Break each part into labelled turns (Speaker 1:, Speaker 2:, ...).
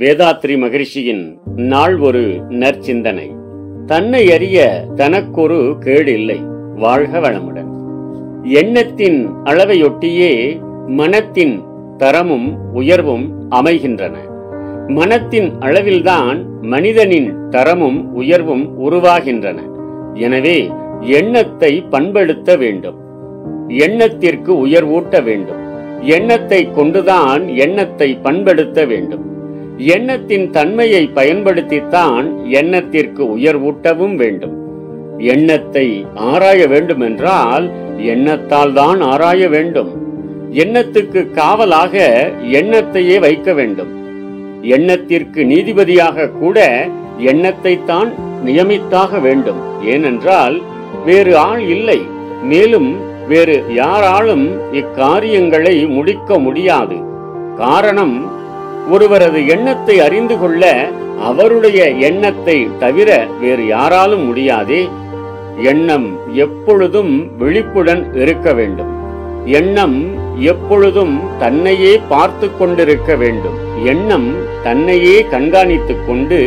Speaker 1: வேதாத்ரி மகிழ்ச்சியின் நாள் ஒரு நற்சிந்தனை. தன்னை அறிய தனக்கொரு கேடு இல்லை வாழ்க வளமுடன். எண்ணத்தின் அளவையொட்டியே மனத்தின் தரமும் உயர்வும் அமைகின்றன. மனத்தின் அளவில்தான் மனிதனின் தரமும் உயர்வும் உருவாகின்றன. எனவே எண்ணத்தை பண்படுத்த வேண்டும். எண்ணத்திற்கு உயர்வூட்ட வேண்டும். எண்ணத்தை கொண்டுதான் எண்ணத்தை பண்படுத்த வேண்டும். எண்ணத்தின் தன்மையை பயன்படுத்தித்தான் எண்ணத்திற்கு உயர்வூட்டவும் வேண்டும். எண்ணத்தை ஆராய வேண்டுமென்றால் எண்ணத்தால் தான் ஆராய வேண்டும். எண்ணத்துக்கு காவலாக எண்ணத்தையே வைக்க வேண்டும். எண்ணத்திற்கு நீதிபதியாக கூட எண்ணத்தை தான் நியமித்தாக வேண்டும். ஏனென்றால் வேறு ஆள் இல்லை. மேலும் வேறு யாராலும் இக்காரியங்களை முடிக்க முடியாது. காரணம் ஒருவரது எண்ணத்தை அறிந்து கொள்ள அவருடைய எண்ணத்தை தவிர வேறு யாராலும் முடியாதே. எண்ணம் எப்பொழுதும் விழிப்புடன் இருக்க வேண்டும். எண்ணம் எப்பொழுதும் தன்னையே பார்த்து கொண்டிருக்க வேண்டும். எண்ணம் தன்னையே கண்காணித்துக் கொண்டு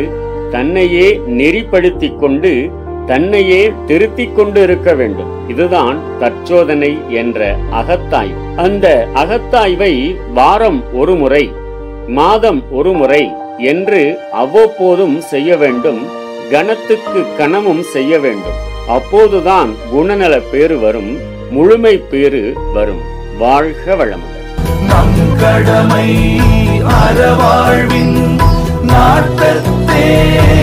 Speaker 1: தன்னையே நெறிப்படுத்திக் கொண்டு தன்னையே திருத்திக் கொண்டு இருக்க வேண்டும். இதுதான் தற்சோதனை என்ற அகத்தாய்வு. அந்த அகத்தாய்வை வாரம் ஒரு முறை மாதம் ஒரு முறை என்று அவ்வப்போதும் செய்ய வேண்டும் கணத்துக்கு கணமும் செய்ய வேண்டும். அப்போதுதான் குணநல பேறு வரும் முழுமை பேறு வரும். வாழ்க வளமுடன்.
Speaker 2: கடமை அறவாழ்வின் நாட்டத்தே.